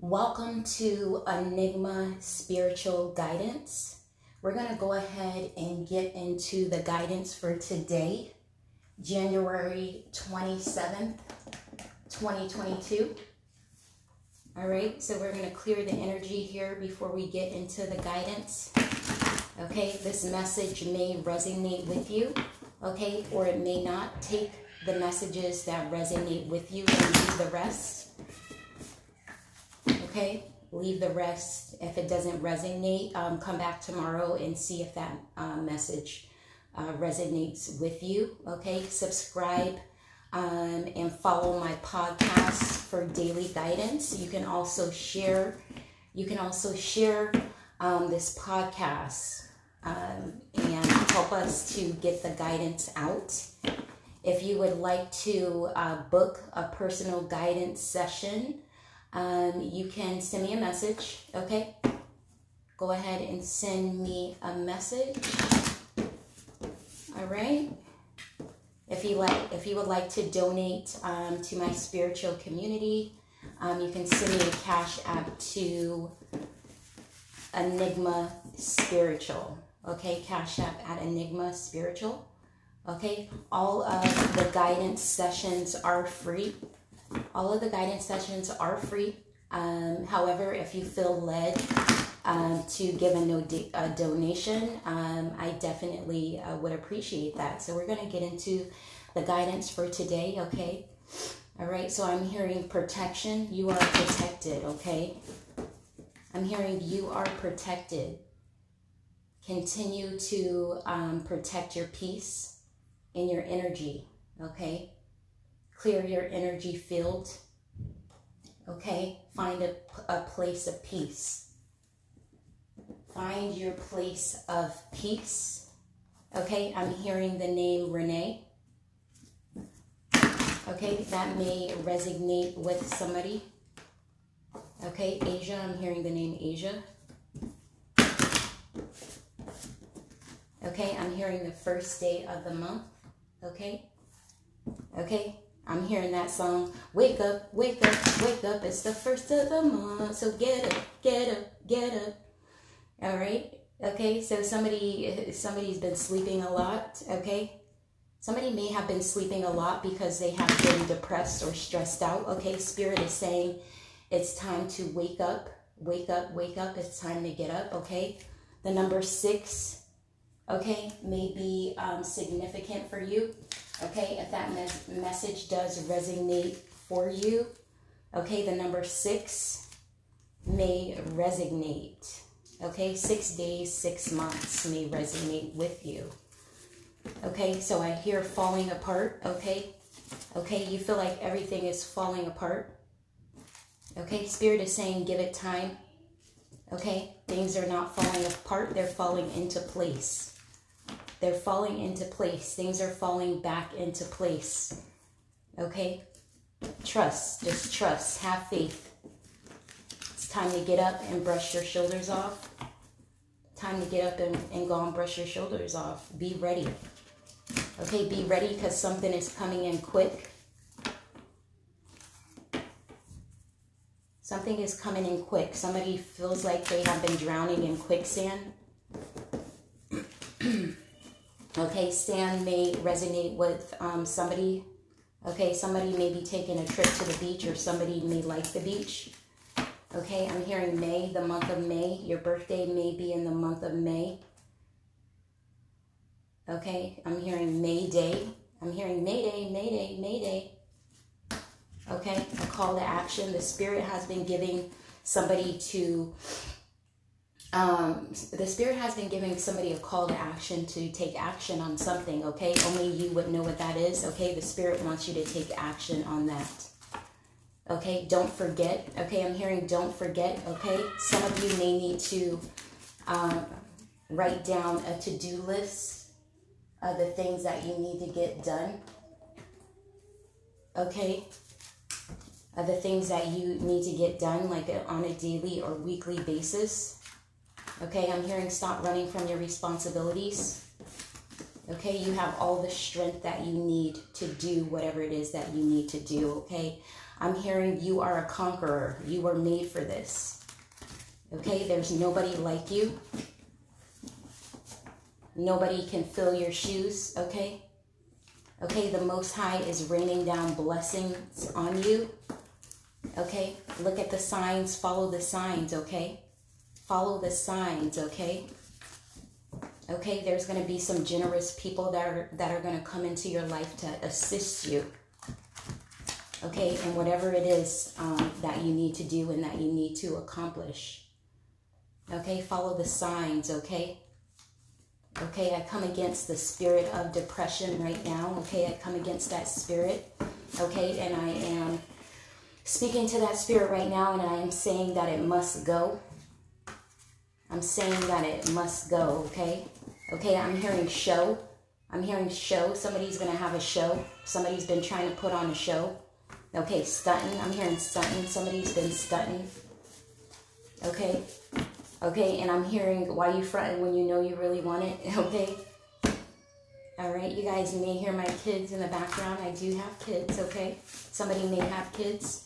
Welcome to Enigma Spiritual Guidance. We're going to go ahead and get into the guidance for today, January 27th, 2022. All right, so we're going to clear the energy here before we get into the guidance. Okay, this message may resonate with you, okay, or it may not. Take the messages that resonate with you and leave the rest. Okay, leave the rest. If it doesn't resonate, um, come back tomorrow and see if that uh, message uh, resonates with you. Okay, subscribe um, and follow my podcast for daily guidance. You can also share. You can also share um, this podcast um, and help us to get the guidance out. If you would like to uh, book a personal guidance session, um, you can send me a message, okay? Go ahead and send me a message. All right. If you like, if you would like to donate um, to my spiritual community, um, you can send me a cash app to Enigma Spiritual. Okay, cash app at Enigma Spiritual. Okay, all of the guidance sessions are free. All of the guidance sessions are free. Um, however, if you feel led um, to give a, no a donation, um, I definitely uh, would appreciate that. So we're going to get into the guidance for today, okay? All right, so I'm hearing protection. You are protected, okay? I'm hearing you are protected. Continue to um, protect your peace and your energy, okay? Clear your energy field, okay? Find a, a place of peace. Find your place of peace, okay? I'm hearing the name Renee. Okay, that may resonate with somebody. Okay, Asia, I'm hearing the name Asia. Okay, I'm hearing the first day of the month. Okay? Okay? I'm hearing that song. Wake up, wake up, wake up. It's the first of the month. So get up, get up, get up. All right? Okay? So somebody somebody's been sleeping a lot, okay? Somebody may have been sleeping a lot because they have been depressed or stressed out. Okay? Spirit is saying it's time to wake up. Wake up, wake up. It's time to get up, okay? The number 6 okay, may be um, significant for you. Okay, if that mes- message does resonate for you, okay, the number six may resonate. Okay, six days, six months may resonate with you. Okay, so I hear falling apart. Okay, okay, you feel like everything is falling apart. Okay, Spirit is saying give it time. Okay, things are not falling apart, they're falling into place. They're falling into place. Things are falling back into place. Okay? Trust. Just trust. Have faith. It's time to get up and brush your shoulders off. Time to get up and, and go and brush your shoulders off. Be ready. Okay, be ready because something is coming in quick. Something is coming in quick. Somebody feels like they have been drowning in quicksand. Okay, stand may resonate with um, somebody. Okay, somebody may be taking a trip to the beach or somebody may like the beach. Okay, I'm hearing May, the month of May. Your birthday may be in the month of May. Okay, I'm hearing May Day. I'm hearing Mayday, Mayday, Mayday. Okay, a call to action. The Spirit has been giving somebody to um, the spirit has been giving somebody a call to action to take action on something okay? Only you would know what that is okay? The spirit wants you to take action on that okay? Don't forget okay? I'm hearing don't forget okay? Some of you may need to um, write down a to-do list of the things that you need to get done okay? Of the things that you need to get done like on a daily or weekly basis Okay, I'm hearing stop running from your responsibilities. Okay, you have all the strength that you need to do whatever it is that you need to do. Okay, I'm hearing you are a conqueror. You were made for this. Okay, there's nobody like you. Nobody can fill your shoes, okay? Okay, the Most High is raining down blessings on you. Okay, look at the signs, follow the signs, okay? Follow the signs, okay? Okay, there's going to be some generous people that are that are going to come into your life to assist you. Okay, and whatever it is um, that you need to do and that you need to accomplish. Okay, follow the signs, okay? Okay, I come against the spirit of depression right now. Okay, I come against that spirit. Okay, and I am speaking to that spirit right now and I am saying that it must go. I'm saying that it must go, okay? Okay, I'm hearing show. I'm hearing show. Somebody's going to have a show. Somebody's been trying to put on a show. Okay, stunting. I'm hearing stunting. Somebody's been stunting. Okay. Okay, and I'm hearing why you fronting when you know you really want it. Okay. All right, you guys may hear my kids in the background. I do have kids, okay? Somebody may have kids.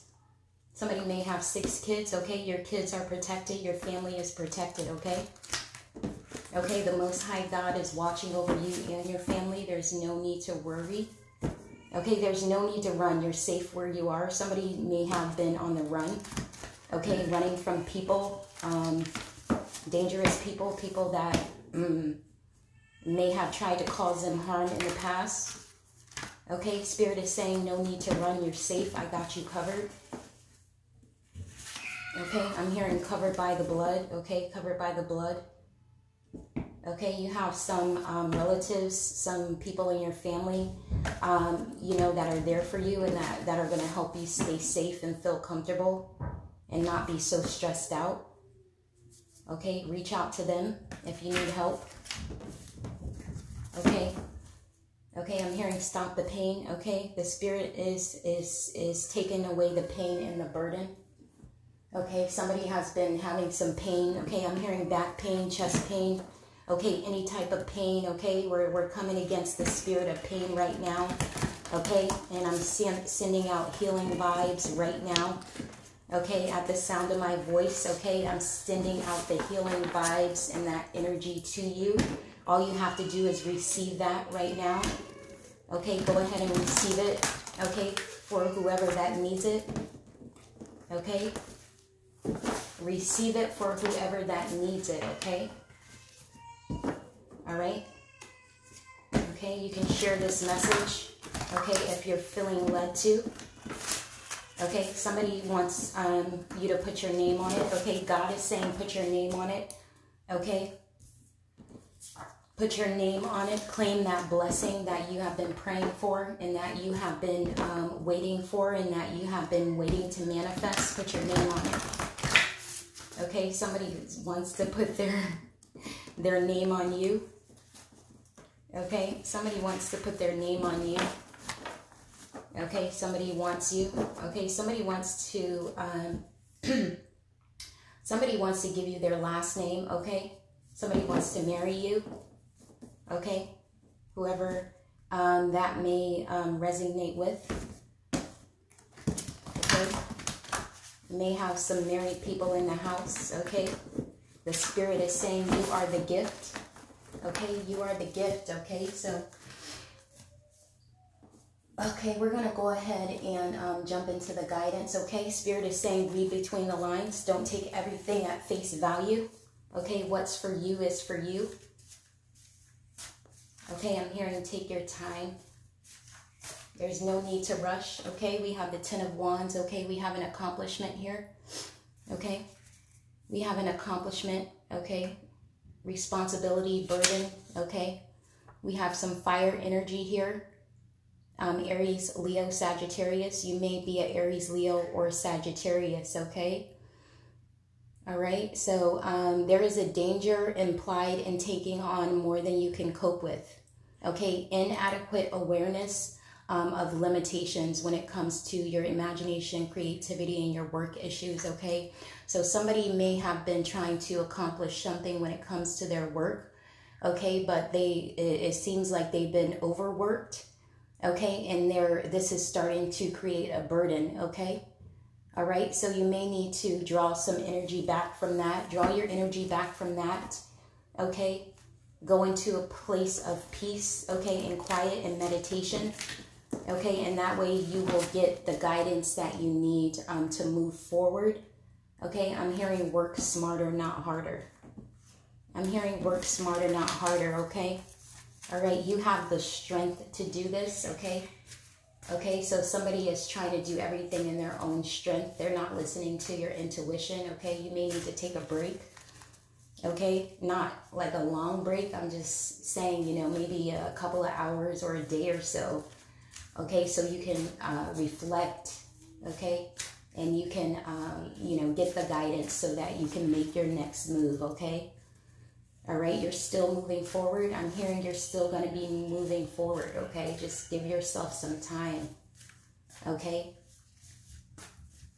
Somebody may have six kids, okay? Your kids are protected. Your family is protected, okay? Okay, the Most High God is watching over you and your family. There's no need to worry. Okay, there's no need to run. You're safe where you are. Somebody may have been on the run. Okay, running from people, um, dangerous people, people that mm, may have tried to cause them harm in the past. Okay, Spirit is saying no need to run. You're safe. I got you covered. Okay, I'm hearing covered by the blood. Okay, covered by the blood. Okay, you have some um, relatives, some people in your family, um, you know, that are there for you and that, that are going to help you stay safe and feel comfortable and not be so stressed out. Okay, reach out to them if you need help. Okay. Okay, I'm hearing stop the pain. Okay, the spirit is is is taking away the pain and the burden. Okay, somebody has been having some pain. Okay, I'm hearing back pain, chest pain. Okay, any type of pain. Okay, we're, we're coming against the spirit of pain right now. Okay, and I'm sending out healing vibes right now. Okay, at the sound of my voice. Okay, I'm sending out the healing vibes and that energy to you. All you have to do is receive that right now. Okay, go ahead and receive it. Okay, for whoever that needs it. Okay, receive it for whoever that needs it, okay? All right? Okay, you can share this message, okay, if you're feeling led to. Okay, somebody wants um, you to put your name on it. Okay, God is saying put your name on it. Okay? Put your name on it. Claim that blessing that you have been praying for and that you have been um, waiting for and that you have been waiting to manifest. Put your name on it. Okay, somebody wants to put their their name on you. Okay, somebody wants to put their name on you. Okay, somebody wants you. Okay, somebody wants to um, somebody wants to give you their last name. Okay, somebody wants to marry you. Okay, whoever um, that may um, resonate with. Okay may have some married people in the house, okay? The Spirit is saying you are the gift, okay? You are the gift, okay? So, okay, we're going to go ahead and um, jump into the guidance, okay? Spirit is saying read between the lines. Don't take everything at face value, okay? What's for you is for you. Okay, I'm hearing take your time. There's no need to rush, okay? We have the Ten of Wands, okay? We have an accomplishment here, okay? We have an accomplishment, okay? Responsibility, burden, okay? We have some fire energy here. Um, Aries, Leo, Sagittarius. You may be an Aries, Leo, or Sagittarius, okay? All right, so um, there is a danger implied in taking on more than you can cope with. Okay, inadequate awareness um, of limitations when it comes to your imagination, creativity, and your work issues, okay? So somebody may have been trying to accomplish something when it comes to their work, okay? But they, it, it seems like they've been overworked, Okay, and there, this is starting to create a burden. Okay, all right. So you may need to draw some energy back from that. Draw your energy back from that. Okay, go into a place of peace. Okay, and quiet and meditation. Okay, and that way you will get the guidance that you need um, to move forward. Okay, I'm hearing work smarter, not harder. I'm hearing work smarter, not harder, okay? All right, you have the strength to do this, okay? Okay, so somebody is trying to do everything in their own strength. They're not listening to your intuition, okay? You may need to take a break, okay? Not like a long break. I'm just saying, you know, maybe a couple of hours or a day or so, okay? So you can uh, reflect, okay? And you can, um, you know, get the guidance so that you can make your next move, okay? All right, you're still moving forward. I'm hearing you're still going to be moving forward, okay? Just give yourself some time, okay?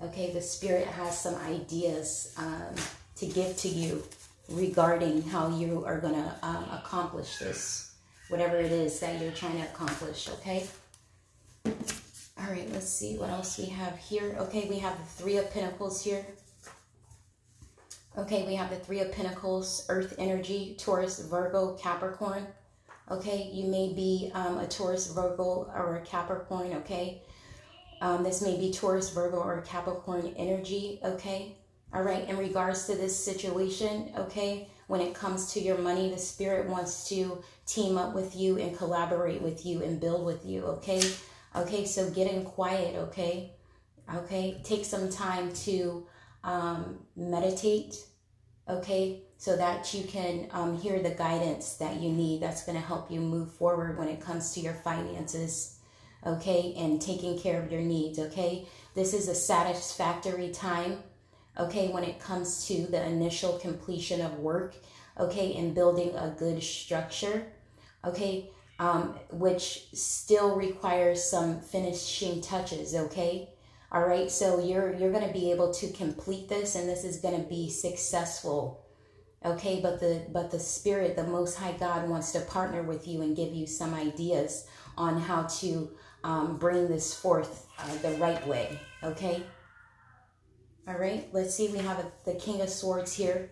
Okay, the Spirit has some ideas um, to give to you regarding how you are going to um, accomplish this, whatever it is that you're trying to accomplish, okay? All right, let's see what else we have here. Okay, we have the Three of Pentacles here. Okay, we have the Three of Pentacles, Earth energy, Taurus, Virgo, Capricorn. Okay, you may be um, a Taurus, Virgo, or a Capricorn. Okay, um, this may be Taurus, Virgo, or Capricorn energy. Okay, all right. In regards to this situation, okay, when it comes to your money, the Spirit wants to team up with you and collaborate with you and build with you. Okay, okay. So get in quiet. Okay, okay. Take some time to um, meditate, okay, so that you can um, hear the guidance that you need that's going to help you move forward when it comes to your finances, okay, and taking care of your needs, okay. This is a satisfactory time, okay, when it comes to the initial completion of work, okay, and building a good structure, okay, um, which still requires some finishing touches, okay all right, so you're you're going to be able to complete this and this is going to be successful. Okay, but the but the spirit, the most high God wants to partner with you and give you some ideas on how to um, bring this forth uh, the right way. Okay? All right, let's see. We have a, the King of Swords here.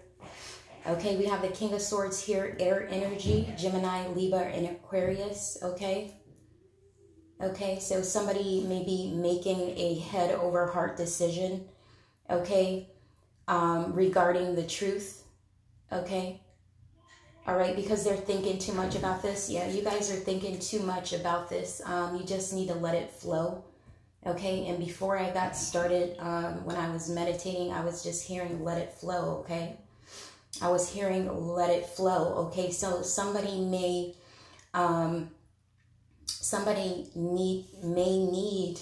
Okay, we have the King of Swords here, air energy, Gemini, Libra, and Aquarius. Okay, Okay, so somebody may be making a head over heart decision, okay, um, regarding the truth, okay? All right, because they're thinking too much about this. Yeah, you guys are thinking too much about this. Um, you just need to let it flow, okay? And before I got started, um, when I was meditating, I was just hearing let it flow, okay? I was hearing let it flow, okay? So somebody may. Um, somebody need may need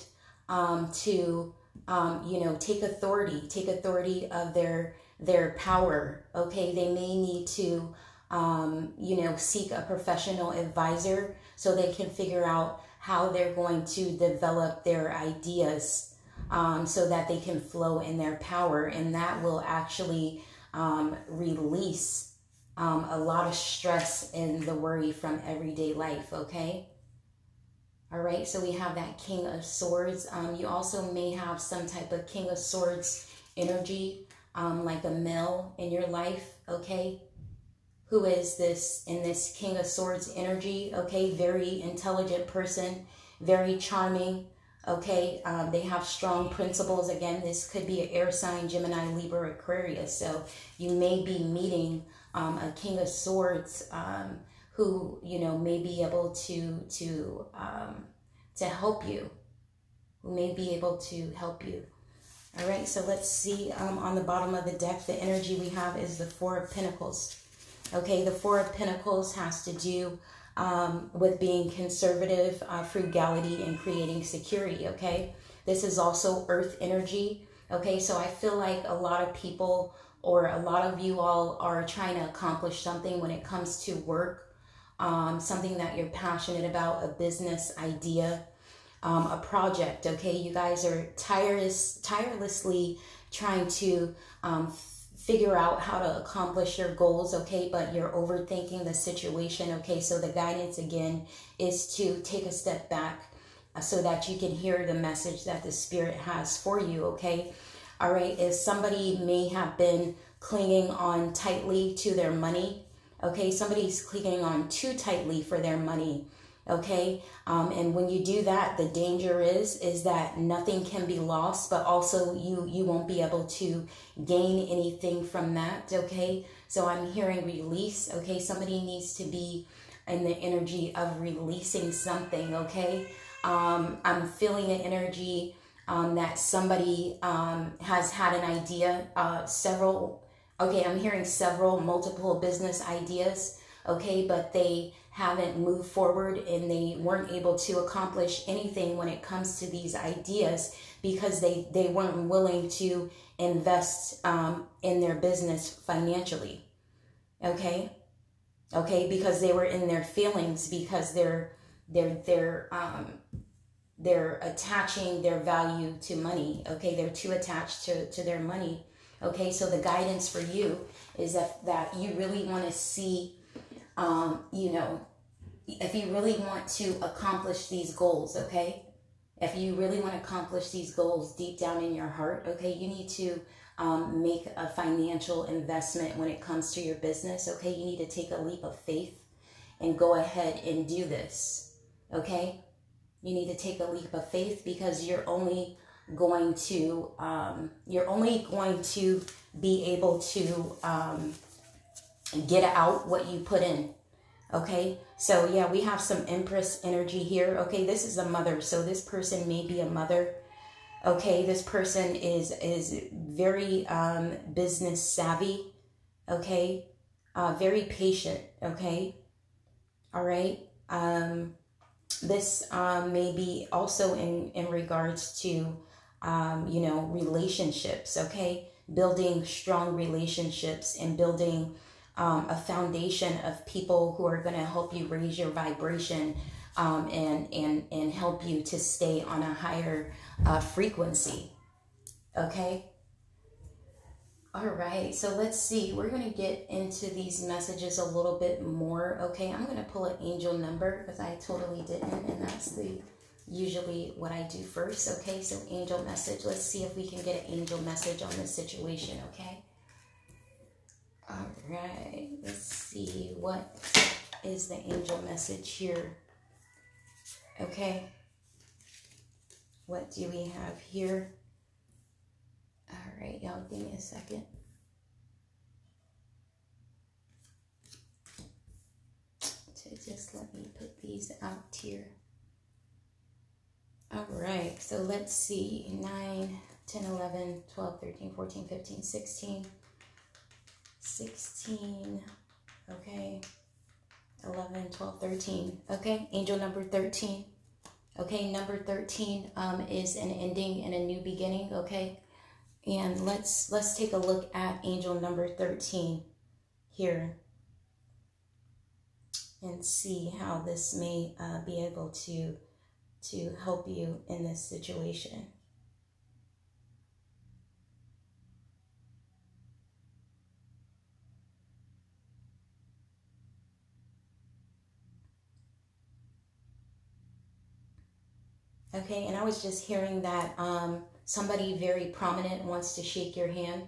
um, to um, you know take authority take authority of their their power okay they may need to um, you know seek a professional advisor so they can figure out how they're going to develop their ideas um, so that they can flow in their power and that will actually um, release um, a lot of stress and the worry from everyday life okay all right, so we have that King of Swords. Um, you also may have some type of King of Swords energy, um, like a male in your life, okay? Who is this in this King of Swords energy, okay? Very intelligent person, very charming, okay? Um, they have strong principles. Again, this could be an air sign, Gemini, Libra, Aquarius. So you may be meeting um, a King of Swords um, who you know may be able to to um, to help you, who may be able to help you. All right, so let's see um, on the bottom of the deck, the energy we have is the Four of Pentacles. Okay, the Four of Pentacles has to do um, with being conservative, uh, frugality, and creating security. Okay, this is also Earth energy. Okay, so I feel like a lot of people or a lot of you all are trying to accomplish something when it comes to work um, something that you're passionate about, a business idea, um, a project. Okay, you guys are tireless, tirelessly trying to um, figure out how to accomplish your goals. Okay, but you're overthinking the situation. Okay, so the guidance again is to take a step back. uh, so that you can hear the message that the Spirit has for you, okay? All right, if somebody may have been clinging on tightly to their money, okay, somebody's clinging on too tightly for their money, okay? Um, and when you do that the danger is is that nothing can be lost but also you you won't be able to gain anything from that okay? So i'm hearing release okay? Somebody needs to be in the energy of releasing something okay? Um, i'm feeling an energy um, that somebody um, has had an idea uh, several okay? I'm hearing several multiple business ideas okay? But they haven't moved forward and they weren't able to accomplish anything when it comes to these ideas because they, they weren't willing to invest um, in their business financially. Okay? Okay, because they were in their feelings because they're they're they're um they're attaching their value to money. Okay, they're too attached to, to their money. Okay, so the guidance for you is that, that you really want to see um, you know, if you really want to accomplish these goals, okay? If you really want to accomplish these goals deep down in your heart, okay, you need to um, make a financial investment when it comes to your business, okay? You need to take a leap of faith and go ahead and do this, okay? You need to take a leap of faith because you're only going to um, you're only going to be able to um, get out what you put in Okay, so yeah, we have some Empress energy here. Okay, this is a mother, so this person may be a mother. Okay, this person is is very um, business savvy. Okay, uh, very patient. Okay, all right. Um, this um, may be also in in regards to um, you know relationships. Okay, building strong relationships and building um, a foundation of people who are going to help you raise your vibration um, and and and help you to stay on a higher uh, frequency. Okay. All right, so let's see. We're going to get into these messages a little bit more. Okay, I'm going to pull an angel number because I totally didn't, and that's the usually what I do first. Okay, so angel message. Let's see if we can get an angel message on this situation. Okay. All right, let's see what is the angel message here. Okay, what do we have here? All right, y'all, give me a second. To just let me put these out here. All right, so let's see 9, 10, 11, 12, 13, 14, 15, 16. 16, okay, 11, 12, 13, okay, angel number 13. Okay, number 13 um, is an ending and a new beginning, okay? And let's let's take a look at angel number 13 here and see how this may uh, be able to to help you in this situation. Okay, and I was just hearing that um, somebody very prominent wants to shake your hand.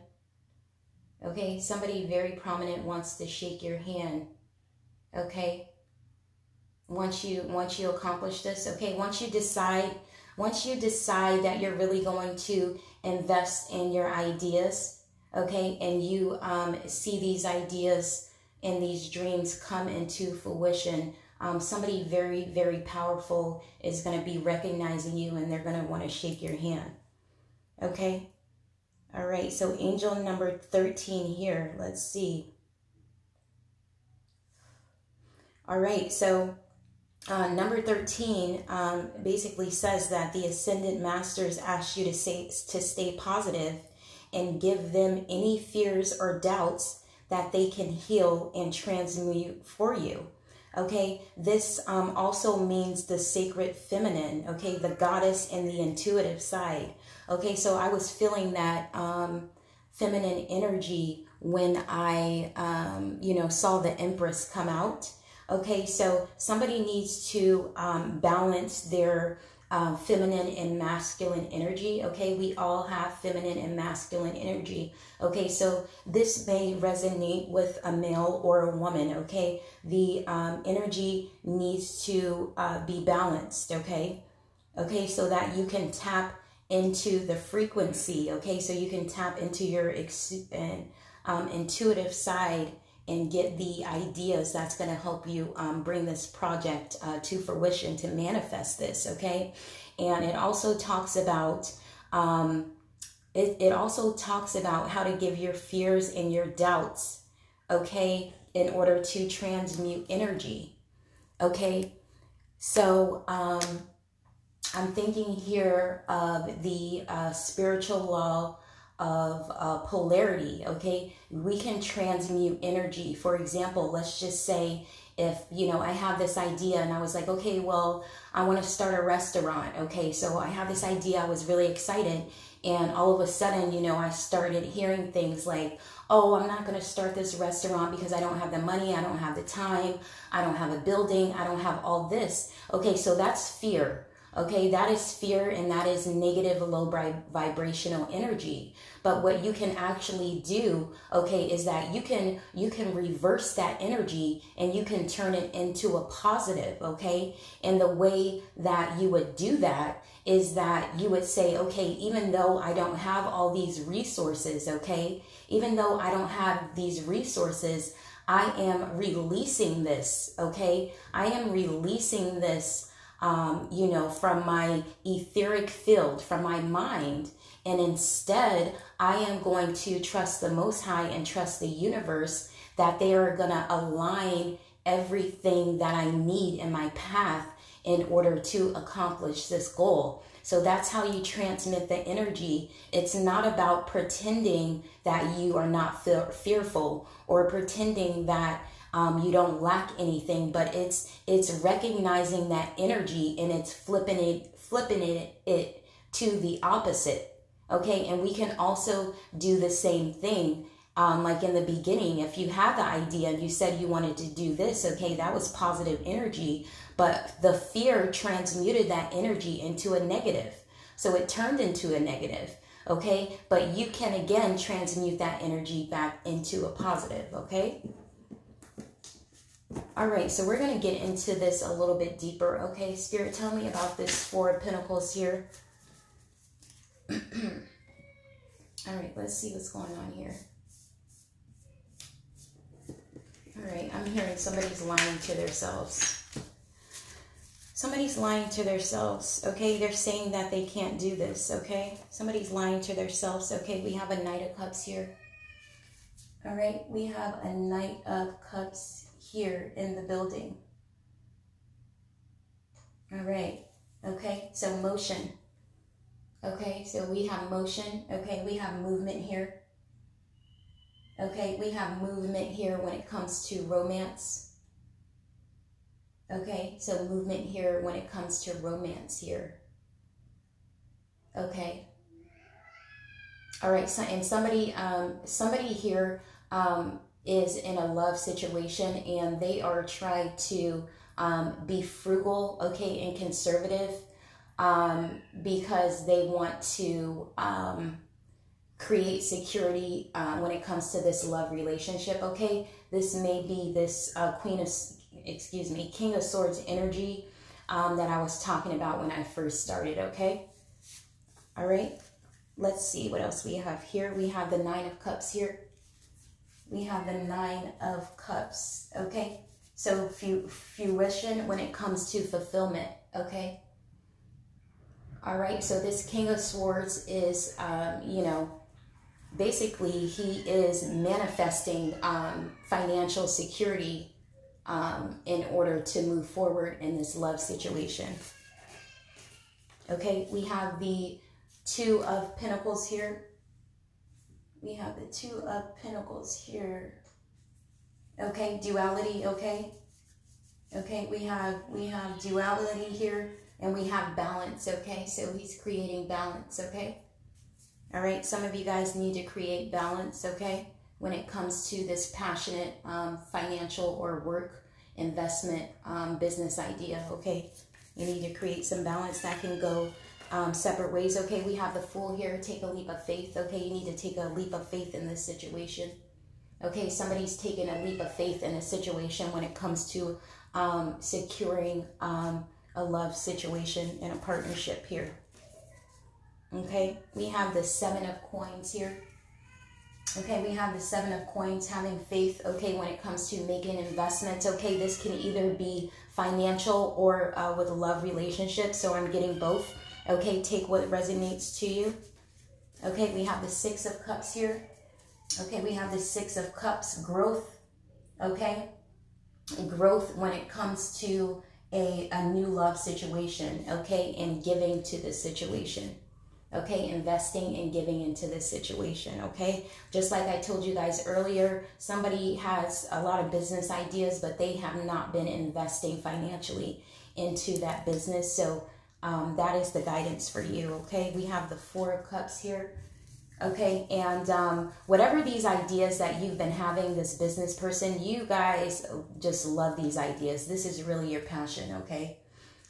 Okay, somebody very prominent wants to shake your hand. Okay, once you once you accomplish this, okay, once you decide once you decide that you're really going to invest in your ideas, okay, and you um, see these ideas and these dreams come into fruition, um, somebody very, very powerful is going to be recognizing you and they're going to want to shake your hand. Okay? All right, so angel number 13 here. Let's see. All right, so uh, number 13 um, basically says that the ascendant masters ask you to, say, to stay positive and give them any fears or doubts that they can heal and transmute for you. Okay, this um, also means the sacred feminine, okay, the goddess and the intuitive side. Okay, so I was feeling that um, feminine energy when I, um, you know, saw the Empress come out. Okay, so somebody needs to um, balance their uh, feminine and masculine energy. Okay, we all have feminine and masculine energy. Okay, so this may resonate with a male or a woman. Okay, the um, energy needs to uh, be balanced. Okay, okay, so that you can tap into the frequency. Okay, so you can tap into your ex- um, intuitive side and get the ideas that's going to help you um, bring this project uh, to fruition to manifest this okay? And it also talks about um, it, it also talks about how to give your fears and your doubts okay in order to transmute energy okay? So um, i'm thinking here of the uh, spiritual law of uh, polarity, okay? We can transmute energy. For example, let's just say if, you know, I have this idea and I was like, okay, well, I want to start a restaurant, okay? So I have this idea, I was really excited. And all of a sudden, you know, I started hearing things like, oh, I'm not going to start this restaurant because I don't have the money, I don't have the time, I don't have a building, I don't have all this. Okay, so that's fear. Okay, that is fear and that is negative low vibrational energy. But what you can actually do, okay, is that you can you can reverse that energy and you can turn it into a positive, okay? And the way that you would do that is that you would say, okay, even though I don't have all these resources, okay? Even though I don't have these resources, I am releasing this, okay? I am releasing this um, you know, from my etheric field, from my mind. And instead, I am going to trust the Most High and trust the universe that they are going to align everything that I need in my path in order to accomplish this goal. So that's how you transmute the energy. It's not about pretending that you are not fearful or pretending that um, you don't lack anything but it's it's recognizing that energy and it's flipping it flipping it it to the opposite okay? And we can also do the same thing um, like in the beginning if you had the idea you said you wanted to do this okay that was positive energy but the fear transmuted that energy into a negative. So it turned into a negative okay? But you can again transmute that energy back into a positive okay all right, so we're going to get into this a little bit deeper. Okay, Spirit, tell me about this Four of Pentacles here. All right, let's see what's going on here. All right, I'm hearing somebody's lying to themselves. Somebody's lying to themselves, okay? They're saying that they can't do this, okay? Somebody's lying to themselves, okay? We have a Knight of Cups here. All right, we have a Knight of Cups here in the building. All right. Okay. So motion. Okay. So we have motion. Okay. We have movement here. Okay. We have movement here when it comes to romance. Okay. So movement here when it comes to romance here. Okay. All right. So, and somebody, um, somebody here, um, is in a love situation and they are trying to um, be frugal, okay, and conservative um, because they want to um, create security uh, when it comes to this love relationship, okay? This may be this uh, Queen of, excuse me, King of Swords energy um, that I was talking about when I first started, okay? All right, let's see what else we have here. We have the Nine of Cups here we have the Nine of Cups, okay? So fruition when it comes to fulfillment, okay? All right, so this King of Swords is, um, you know, basically he is manifesting um, financial security um, in order to move forward in this love situation. Okay, we have the Two of Pentacles here we have the two of pentacles here. Okay duality okay. Okay we have we have duality here and we have balance okay? So he's creating balance okay? All right some of you guys need to create balance okay? When it comes to this passionate um, financial or work investment um, business idea okay? You need to create some balance that can go um, separate ways. Okay, we have the fool here. Take a leap of faith. Okay, you need to take a leap of faith in this situation. Okay, somebody's taking a leap of faith in a situation when it comes to um, securing um, a love situation and a partnership here. Okay, we have the Seven of Coins here. Okay, we have the Seven of Coins, having faith, okay, when it comes to making investments. Okay, this can either be financial or uh, with a love relationship. So I'm getting both. Okay, take what resonates to you. Okay, we have the Six of Cups here. Okay, we have the Six of Cups, growth. Okay, growth when it comes to a, a new love situation. Okay, and giving to the situation okay investing and giving into this situation okay just like i told you guys earlier somebody has a lot of business ideas but they have not been investing financially into that business so um, that is the guidance for you okay? We have the four of cups here okay? And um, whatever these ideas that you've been having this business person you guys just love these ideas. This is really your passion okay?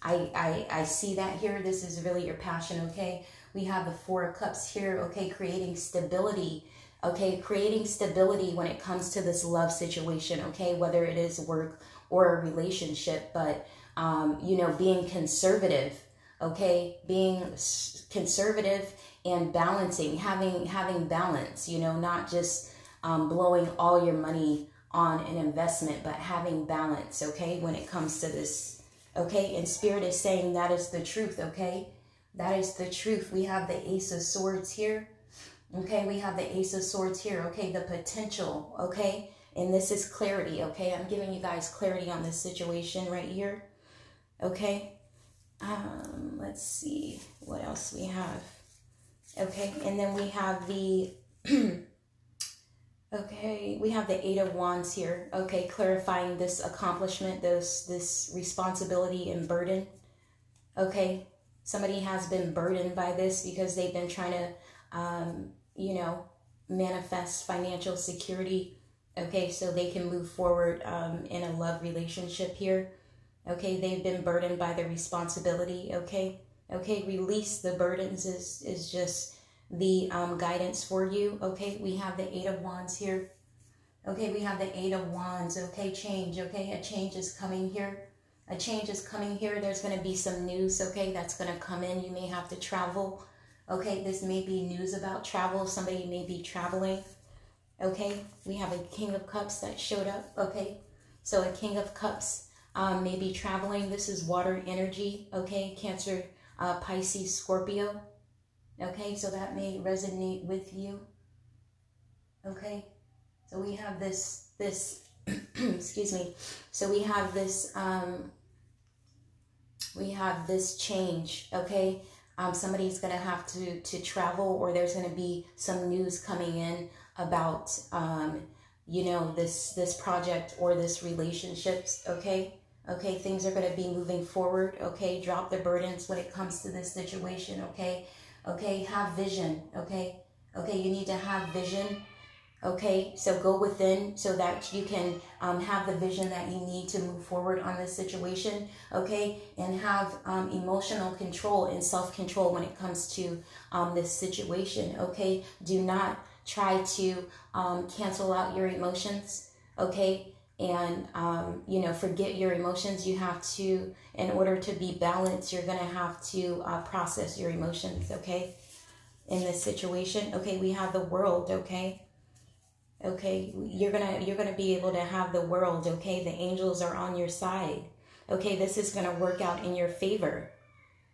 I, I i see that here. This is really your passion okay? We have the Four of Cups here, okay, creating stability, okay, creating stability when it comes to this love situation, okay, whether it is work or a relationship, but, um, you know, being conservative, okay, being conservative and balancing, having, having balance, you know, not just um, blowing all your money on an investment, but having balance, okay, when it comes to this, okay, and Spirit is saying that is the truth, okay, that is the truth. We have the Ace of Swords here. Okay, we have the Ace of Swords here. Okay, the potential. Okay, and this is clarity. Okay, I'm giving you guys clarity on this situation right here. Okay, um, let's see what else we have. Okay, and then we have the. okay, we have the Eight of Wands here. Okay, clarifying this accomplishment, this this responsibility and burden. Okay, somebody has been burdened by this because they've been trying to, um, you know, manifest financial security. Okay, so they can move forward um, in a love relationship here. Okay, they've been burdened by the responsibility. Okay, okay, release the burdens is is just the um, guidance for you. Okay, we have the Eight of Wands here. Okay, we have the Eight of Wands. Okay, change. Okay, a change is coming here a change is coming here. There's going to be some news, okay, that's going to come in. You may have to travel. Okay, this may be news about travel. Somebody may be traveling. Okay, we have a King of Cups that showed up. Okay, so a King of Cups um, may be traveling. This is water energy. Okay, Cancer, uh, Pisces, Scorpio. Okay, so that may resonate with you. Okay, so we have this, this, excuse me. So we have this um, we have this change, okay? Um, somebody's going to have to to travel or there's going to be some news coming in about um, you know this this project or this relationships okay okay things are going to be moving forward okay drop the burdens when it comes to this situation okay okay have vision okay okay you need to have vision Okay, so go within so that you can um, have the vision that you need to move forward on this situation. Okay, and have um, emotional control and self control when it comes to um, this situation. Okay, do not try to um, cancel out your emotions. Okay, and um, you know forget your emotions. You have to, in order to be balanced, you're gonna have to uh, process your emotions. Okay, in this situation. Okay, we have the world. Okay okay you're gonna you're gonna be able to have the world okay the angels are on your side okay this is gonna work out in your favor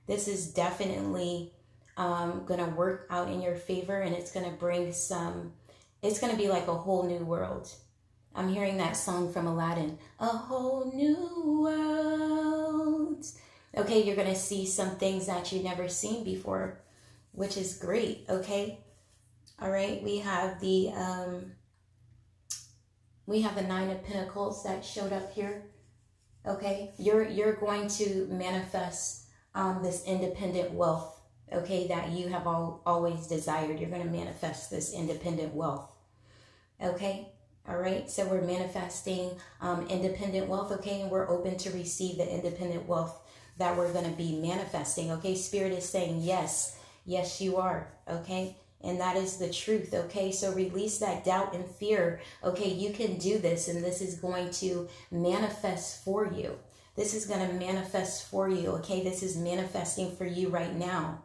this is definitely um, gonna work out in your favor and it's gonna bring some it's gonna be like a whole new world i'm hearing that song from aladdin. A whole new world. Okay you're gonna see some things that you've never seen before which is great okay? All right we have the um we have the nine of pentacles that showed up here okay? You're you're going to manifest um, this independent wealth okay that you have all, always desired. You're going to manifest this independent wealth okay all right so we're manifesting um, independent wealth okay and we're open to receive the independent wealth that we're going to be manifesting. Okay, Spirit is saying, Yes, yes, you are. Okay, and that is the truth. Okay, so release that doubt and fear. Okay, you can do this, and this is going to manifest for you. This is going to manifest for you. Okay, this is manifesting for you right now.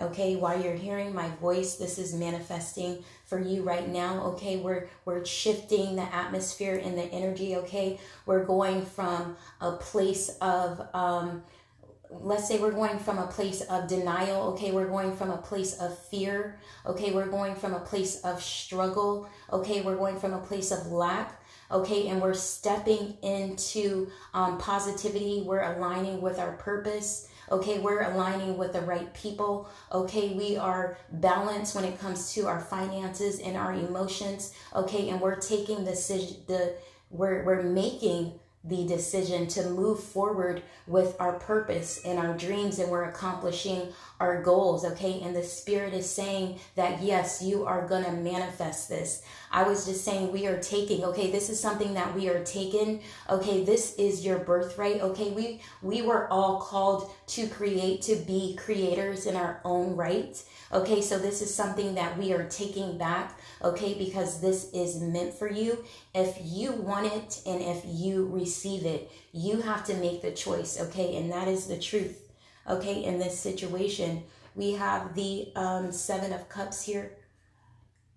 Okay, while you're hearing my voice, this is manifesting for you right now. Okay, we're we're shifting the atmosphere and the energy. Okay, we're going from a place of um, let's say we're going from a place of denial okay? We're going from a place of fear okay? We're going from a place of struggle okay? We're going from a place of lack okay? And we're stepping into um, positivity. We're aligning with our purpose okay we're aligning with the right people. Okay we are balanced when it comes to our finances and our emotions. Okay and we're taking the the we're, we're making the decision to move forward with our purpose and our dreams and we're accomplishing our goals okay? And the spirit is saying that yes you are going to manifest this. I was just saying we are taking okay this is something that we are taking okay? This is your birthright okay? We we were all called to create to be creators in our own right Okay, so this is something that we are taking back, okay, because this is meant for you. If you want it and if you receive it, you have to make the choice, okay, and that is the truth, okay, in this situation. We have the um, Seven of Cups here.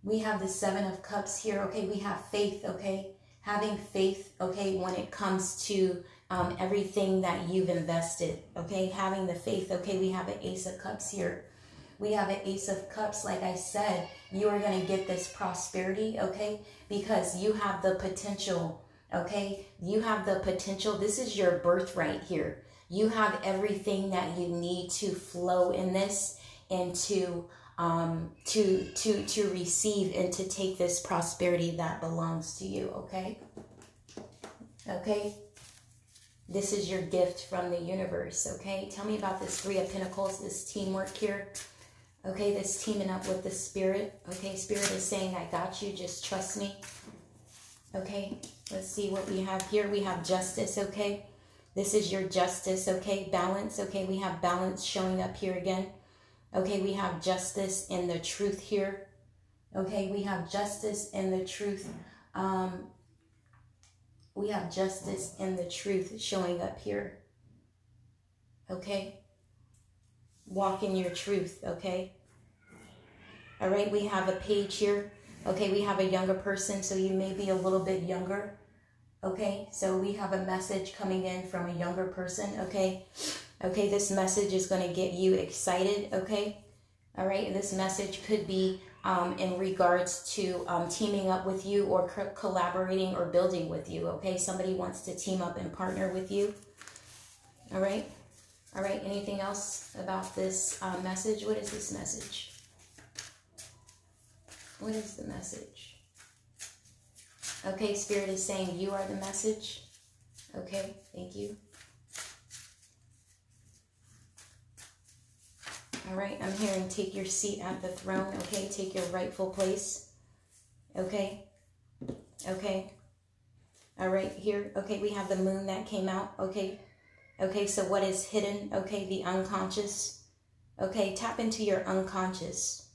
We have the Seven of Cups here, okay, we have faith, okay, having faith, okay, when it comes to um, everything that you've invested, okay, having the faith, okay, we have an Ace of Cups here we have an Ace of Cups. Like I said, you are going to get this prosperity, okay? Because you have the potential, okay? You have the potential. This is your birthright here. You have everything that you need to flow in this and to um, to to to receive and to take this prosperity that belongs to you. Okay. Okay. This is your gift from the universe. Okay. Tell me about this Three of Pentacles. This teamwork here. Okay, this teaming up with the Spirit. Okay, Spirit is saying, I got you, just trust me. Okay, let's see what we have here. We have justice, okay? This is your justice, okay? Balance, okay? We have balance showing up here again. Okay, we have justice and the truth here. Okay, we have justice and the truth. Um, we have justice and the truth showing up here. Okay? Walk in your truth, okay? All right, we have a page here. Okay, we have a younger person, so you may be a little bit younger. Okay, so we have a message coming in from a younger person, okay? Okay, this message is going to get you excited, okay? All right, this message could be um, in regards to um, teaming up with you or co- collaborating or building with you, okay? Somebody wants to team up and partner with you, all right? All right, anything else about this uh, message? What is this message? What is the message? Okay, Spirit is saying you are the message. Okay, thank you. All right, I'm hearing take your seat at the throne. Okay, take your rightful place. Okay, okay. All right, here. Okay, we have the moon that came out. Okay, Okay, so what is hidden? Okay, the unconscious. Okay, tap into your unconscious.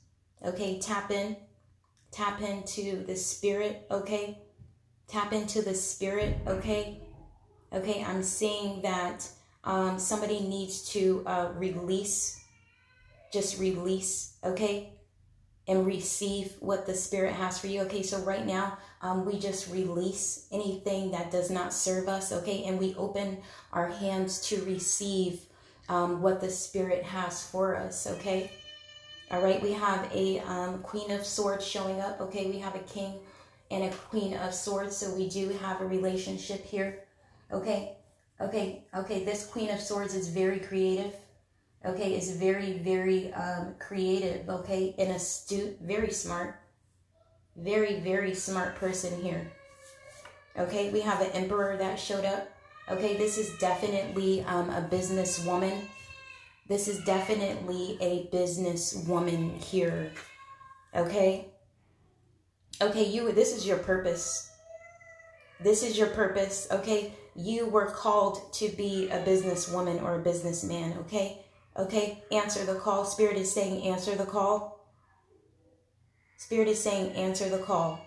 Okay, tap in. Tap into the spirit. Okay, tap into the spirit. Okay, okay, I'm seeing that um, somebody needs to uh, release, just release. Okay, and receive what the Spirit has for you. Okay, so right now, um, we just release anything that does not serve us, okay, and we open our hands to receive um, what the Spirit has for us, okay. All right, we have a um, Queen of Swords showing up, okay, we have a King and a Queen of Swords, so we do have a relationship here, okay. Okay, okay, this Queen of Swords is very creative okay, is very, very um, creative, okay, and astute, very smart, very, very smart person here. Okay, we have an emperor that showed up. Okay, this is definitely um, a businesswoman. This is definitely a businesswoman here. Okay. Okay, you. This is your purpose. This is your purpose. Okay, you were called to be a businesswoman or a businessman, okay? Okay, answer the call. Spirit is saying, answer the call. Spirit is saying, answer the call.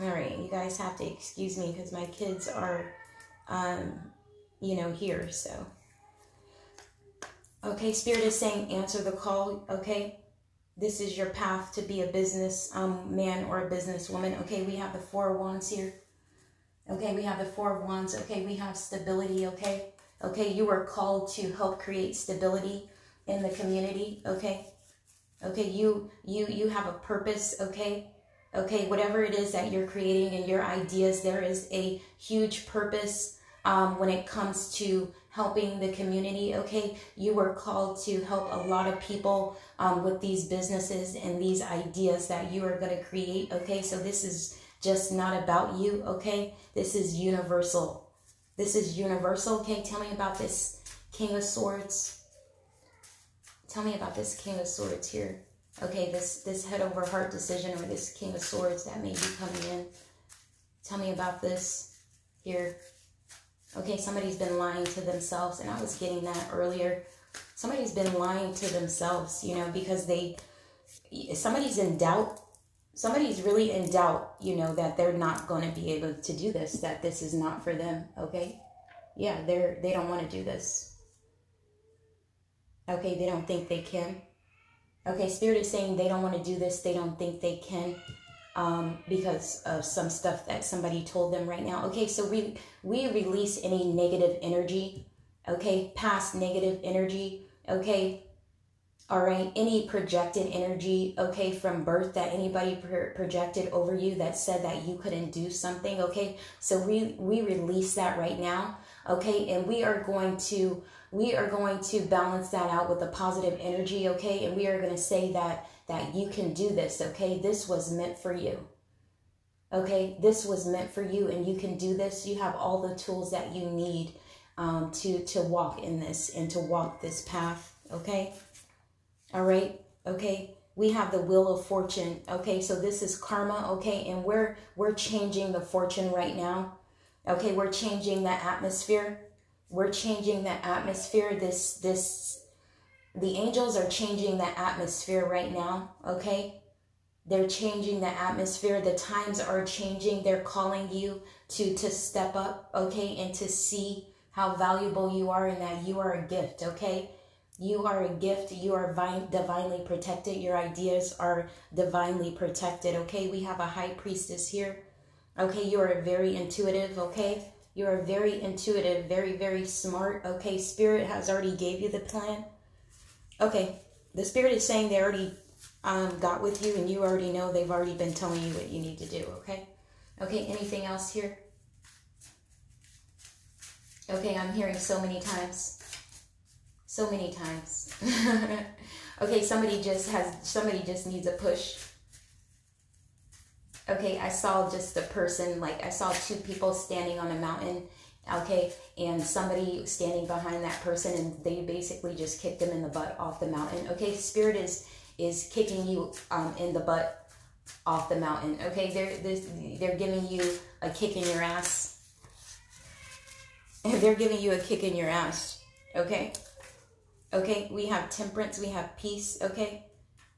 All right, you guys have to excuse me because my kids are, um, you know, here. So, okay, Spirit is saying, answer the call. Okay, this is your path to be a business um, man or a business woman. Okay, we have the four wands here. Okay, we have the four of wands. Okay, we have stability. Okay, okay, you are called to help create stability in the community. Okay, okay, you you you have a purpose. Okay, okay, whatever it is that you're creating and your ideas, there is a huge purpose um, when it comes to helping the community. Okay, you were called to help a lot of people um, with these businesses and these ideas that you are going to create. Okay, so this is just not about you. Okay, this is universal. This is universal. Okay, tell me about this King of Swords. Tell me about this King of Swords here. Okay, this this head over heart decision or this King of Swords that may be coming in. Tell me about this here. Okay, somebody's been lying to themselves, and I was getting that earlier. Somebody's been lying to themselves, you know, because they, somebody's in doubt. Somebody's really in doubt, you know, that they're not going to be able to do this, that this is not for them, okay? Yeah, they're, they don't want to do this. Okay, they don't think they can. Okay, Spirit is saying they don't want to do this, they don't think they can um, because of some stuff that somebody told them right now. Okay, so we we release any negative energy. Okay, past negative energy. Okay, all right. Any projected energy. Okay, from birth that anybody pro- projected over you that said that you couldn't do something. Okay, so we we release that right now. Okay, and we are going to we are going to balance that out with a positive energy. Okay, and we are going to say that that you can do this, okay? This was meant for you. Okay, this was meant for you and you can do this. You have all the tools that you need um, to to walk in this and to walk this path, okay? All right. Okay. We have the wheel of fortune. Okay, so this is karma, okay? And we're we're changing the fortune right now. Okay, we're changing the atmosphere. We're changing the atmosphere. This this the angels are changing the atmosphere right now, okay? They're changing the atmosphere. The times are changing. They're calling you to to step up, okay, and to see how valuable you are and that you are a gift, okay? You are a gift. You are divinely protected. Your ideas are divinely protected, okay? We have a high priestess here. Okay, you are very intuitive, okay? You are very intuitive, very very smart, okay? Spirit has already gave you the plan Okay, the spirit is saying they already um, got with you and you already know they've already been telling you what you need to do, okay? Okay, anything else here? Okay, I'm hearing so many times. So many times. okay, somebody just has, somebody just needs a push. Okay, I saw just a person, like I saw two people standing on a mountain okay and somebody standing behind that person and they basically just kicked them in the butt off the mountain okay spirit is is kicking you um, in the butt off the mountain okay they're this they're giving you a kick in your ass they're giving you a kick in your ass okay okay we have temperance we have peace okay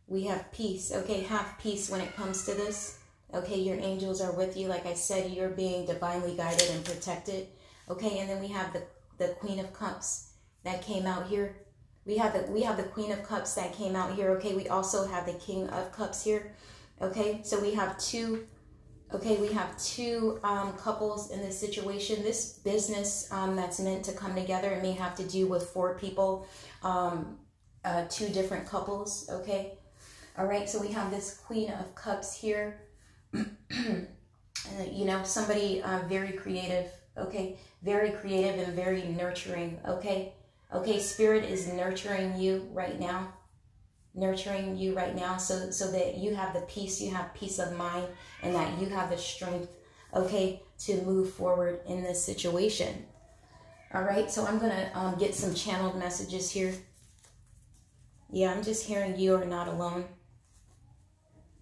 we have peace okay have peace when it comes to this okay your angels are with you like i said you're being divinely guided and protected Okay, and then we have the, the Queen of Cups that came out here. We have the we have the Queen of Cups that came out here. Okay, we also have the King of Cups here. Okay, so we have two. Okay, we have two um, couples in this situation. This business um, that's meant to come together, it may have to do with four people, um, uh, two different couples. Okay, all right. So we have this Queen of Cups here. uh, you know, somebody uh, very creative okay? Very creative and very nurturing, okay? Okay, Spirit is nurturing you right now, nurturing you right now so, so that you have the peace, you have peace of mind, and that you have the strength, okay, to move forward in this situation. All right, so I'm going to um, get some channeled messages here. Yeah, I'm just hearing you are not alone.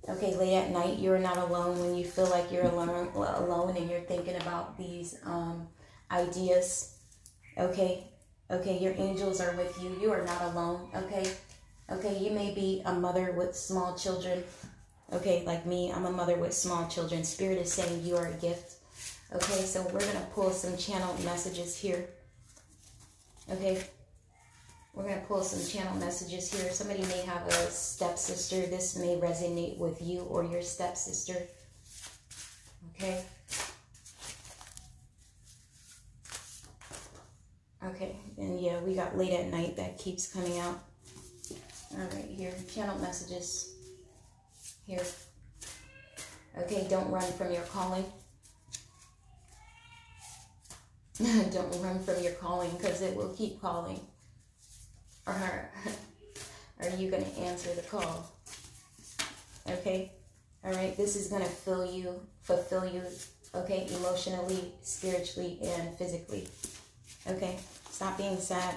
Okay, late at night, you're not alone when you feel like you're alone, alone and you're thinking about these um, ideas. Okay, okay, your angels are with you. You are not alone. Okay, okay, you may be a mother with small children. Okay, like me, I'm a mother with small children. Spirit is saying you are a gift. Okay, so we're going to pull some channel messages here. Okay, we're going to pull some channel messages here. Somebody may have a stepsister. This may resonate with you or your stepsister. Okay. Okay, and yeah, we got late at night that keeps coming out. All right, here, channel messages. Here. Okay, don't run from your calling. don't run from your calling because it will keep calling. Or are you going to answer the call? Okay? All right, this is going to fill you, fulfill you, okay, emotionally, spiritually, and physically. Okay? Stop being sad.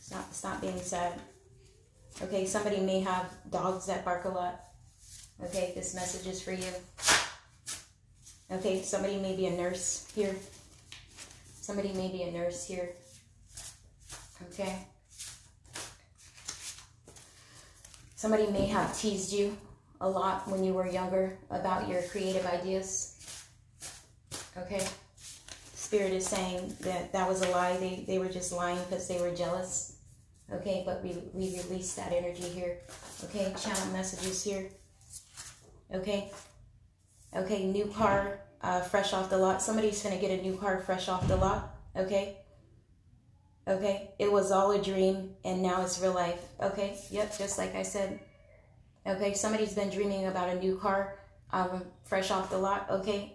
Stop stop being sad. Okay, somebody may have dogs that bark a lot. Okay, this message is for you. Okay, somebody may be a nurse here. Somebody may be a nurse here. Okay. Somebody may have teased you a lot when you were younger about your creative ideas. Okay. Spirit is saying that that was a lie. They, they were just lying because they were jealous. Okay, but we, we release that energy here. Okay, channel messages here. Okay. Okay, new car, uh, fresh off the lot. Somebody's to get a new car fresh off the lot. Okay. Okay. It was all a dream and now it's real life. Okay. Yep. Just like I said. Okay. Somebody's been dreaming about a new car, um, fresh off the lot. Okay.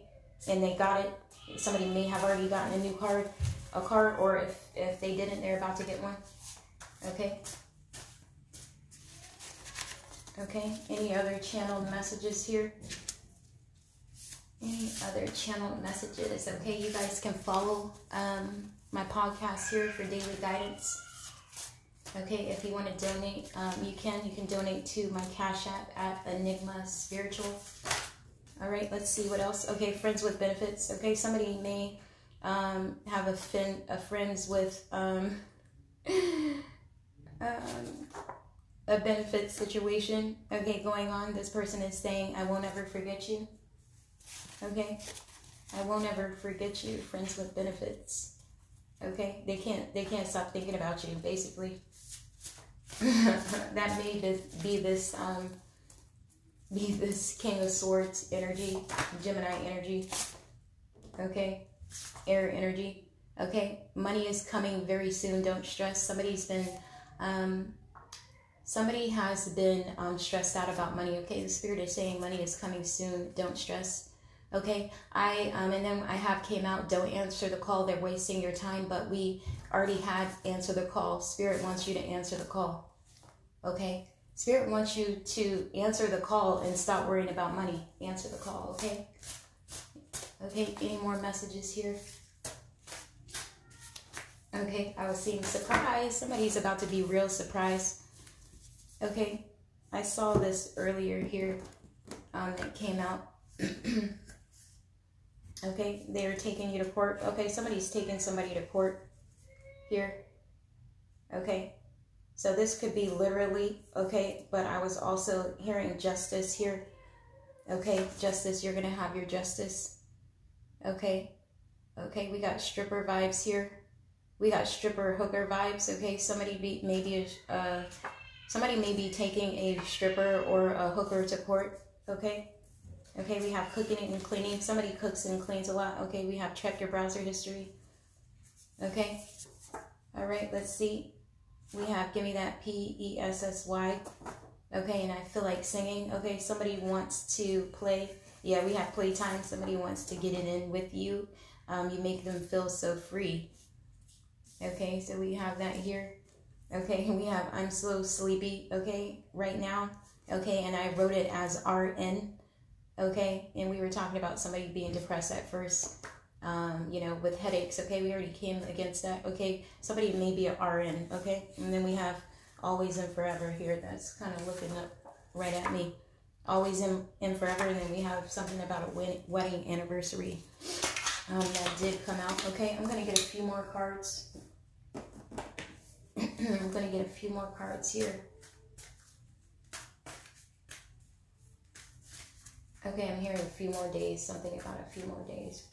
And they got it. Somebody may have already gotten a new car, a car, or if, if they didn't, they're about to get one. Okay. Okay. Any other channeled messages here? Any other channel messages, okay, you guys can follow um, my podcast here for daily guidance. Okay, if you want to donate, um, you can. You can donate to my Cash App at Enigma Spiritual. All right, let's see what else. Okay, friends with benefits. Okay, somebody may um, have a, fin- a friends with um, um, a benefit situation. Okay, going on. This person is saying, "I won't ever forget you." Okay? I won't ever forget you, friends with benefits. Okay? They can't they can't stop thinking about you, basically. that may be this um be this King of Swords energy, Gemini energy. Okay? Air energy. Okay? Money is coming very soon. Don't stress. Somebody's been um somebody has been um, stressed out about money. Okay, the spirit is saying money is coming soon. Don't stress. Okay, I um, and then I have came out. Don't answer the call. They're wasting your time. But we already had answer the call. Spirit wants you to answer the call. Okay, Spirit wants you to answer the call and stop worrying about money. Answer the call. Okay. Okay. Any more messages here? Okay, I was seeing surprise. Somebody's about to be real surprised. Okay, I saw this earlier here um, that came out. Okay, they're taking you to court. Okay, somebody's taking somebody to court here. Okay, so this could be literally, okay, but I was also hearing justice here. Okay, justice, you're going to have your justice. Okay, okay, we got stripper vibes here. We got stripper hooker vibes. Okay, somebody be maybe uh, somebody may be taking a stripper or a hooker to court. Okay, Okay, we have cooking and cleaning. Somebody cooks and cleans a lot. Okay, we have check your browser history. Okay. All right, let's see. We have give me that P E S S Y. Okay, and I feel like singing. Okay, somebody wants to play. Yeah, we have playtime. Somebody wants to get it in with you. Um, you make them feel so free. Okay, so we have that here. Okay, we have I'm so sleepy. Okay, right now. Okay, and I wrote it as RN okay? And we were talking about somebody being depressed at first, um, you know, with headaches, okay? We already came against that, okay? Somebody may be an RN, okay? And then we have always and forever here that's kind of looking up right at me, always in, in forever. And then we have something about a wedding anniversary um, that did come out. Okay, I'm going to get a few more cards. I'm going to get a few more cards here. Okay, I'm hearing a few more days, something about a few more days.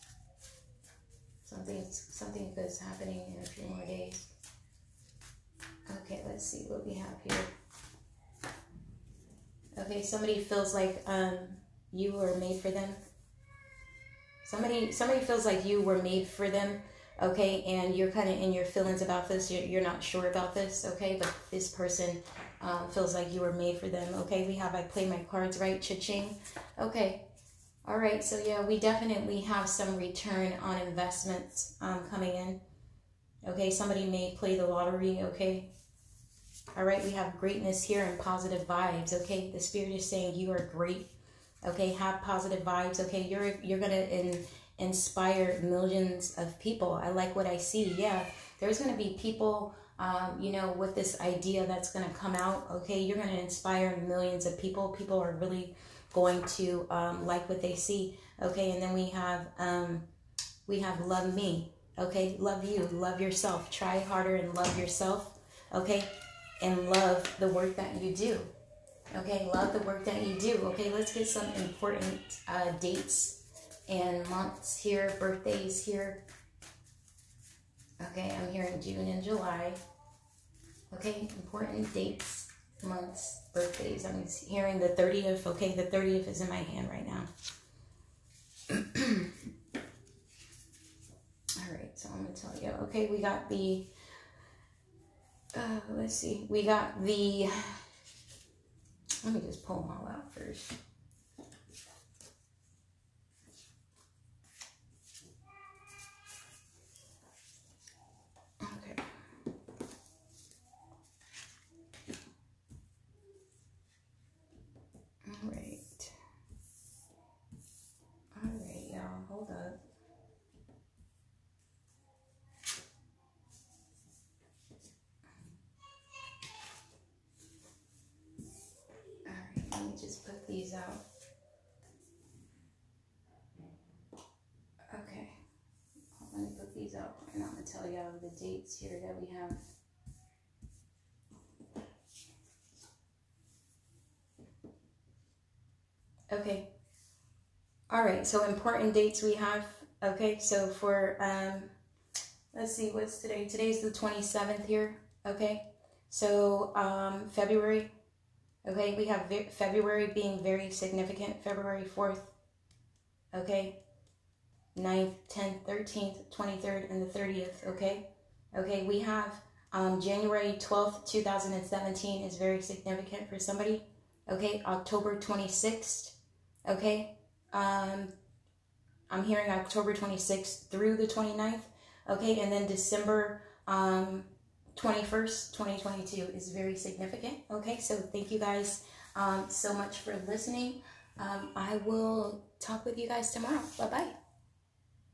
Something, something good is happening in a few more days. Okay, let's see what we have here. Okay, somebody feels like um, you were made for them. Somebody, somebody feels like you were made for them. Okay, and you're kind of in your feelings about this. You're, you're not sure about this. Okay, but this person um, feels like you were made for them. Okay, we have I play my cards right, cha-ching. Okay, all right. So yeah, we definitely have some return on investments um, coming in. Okay, somebody may play the lottery. Okay, all right, we have greatness here and positive vibes. Okay, the spirit is saying you are great. Okay, have positive vibes. Okay, you're you're gonna in, inspire millions of people. I like what I see. Yeah, there's gonna be people. Um, you know, with this idea that's going to come out, okay, you're going to inspire millions of people. People are really going to um, like what they see, okay. And then we have um, we have love me, okay. Love you, love yourself. Try harder and love yourself, okay and love the work that you do. Okay, love the work that you do. Okay, let's get some important uh, dates and months here, birthdays here. Okay, I'm hearing June and July. Okay, important dates, months, birthdays. I'm hearing the 30th. Okay, the 30th is in my hand right now. All right, so I'm going to tell you. Okay, we got the uh, let's see. We got the. Let me just pull them all out first. Okay. All right. All right, y'all. Hold up. These out. Okay, let me put these out and I'm going to tell you all the dates here that we have. Okay. All right, so important dates we have. Okay, so for, um, let's see, what's today? Today's the 27th here. Okay, so um, February Okay, we have February being very significant. February 4th, okay, 9th, 10th, 13th, 23rd, and the 30th, okay? Okay, we have um, January 12th, 2017 is very significant for somebody. Okay, October 26th, okay? Um, I'm hearing October 26th through the 29th, okay? And then December um, 21st, 2022 is very significant. Okay, so thank you guys um, so much for listening. Um, I will talk with you guys tomorrow. Bye bye.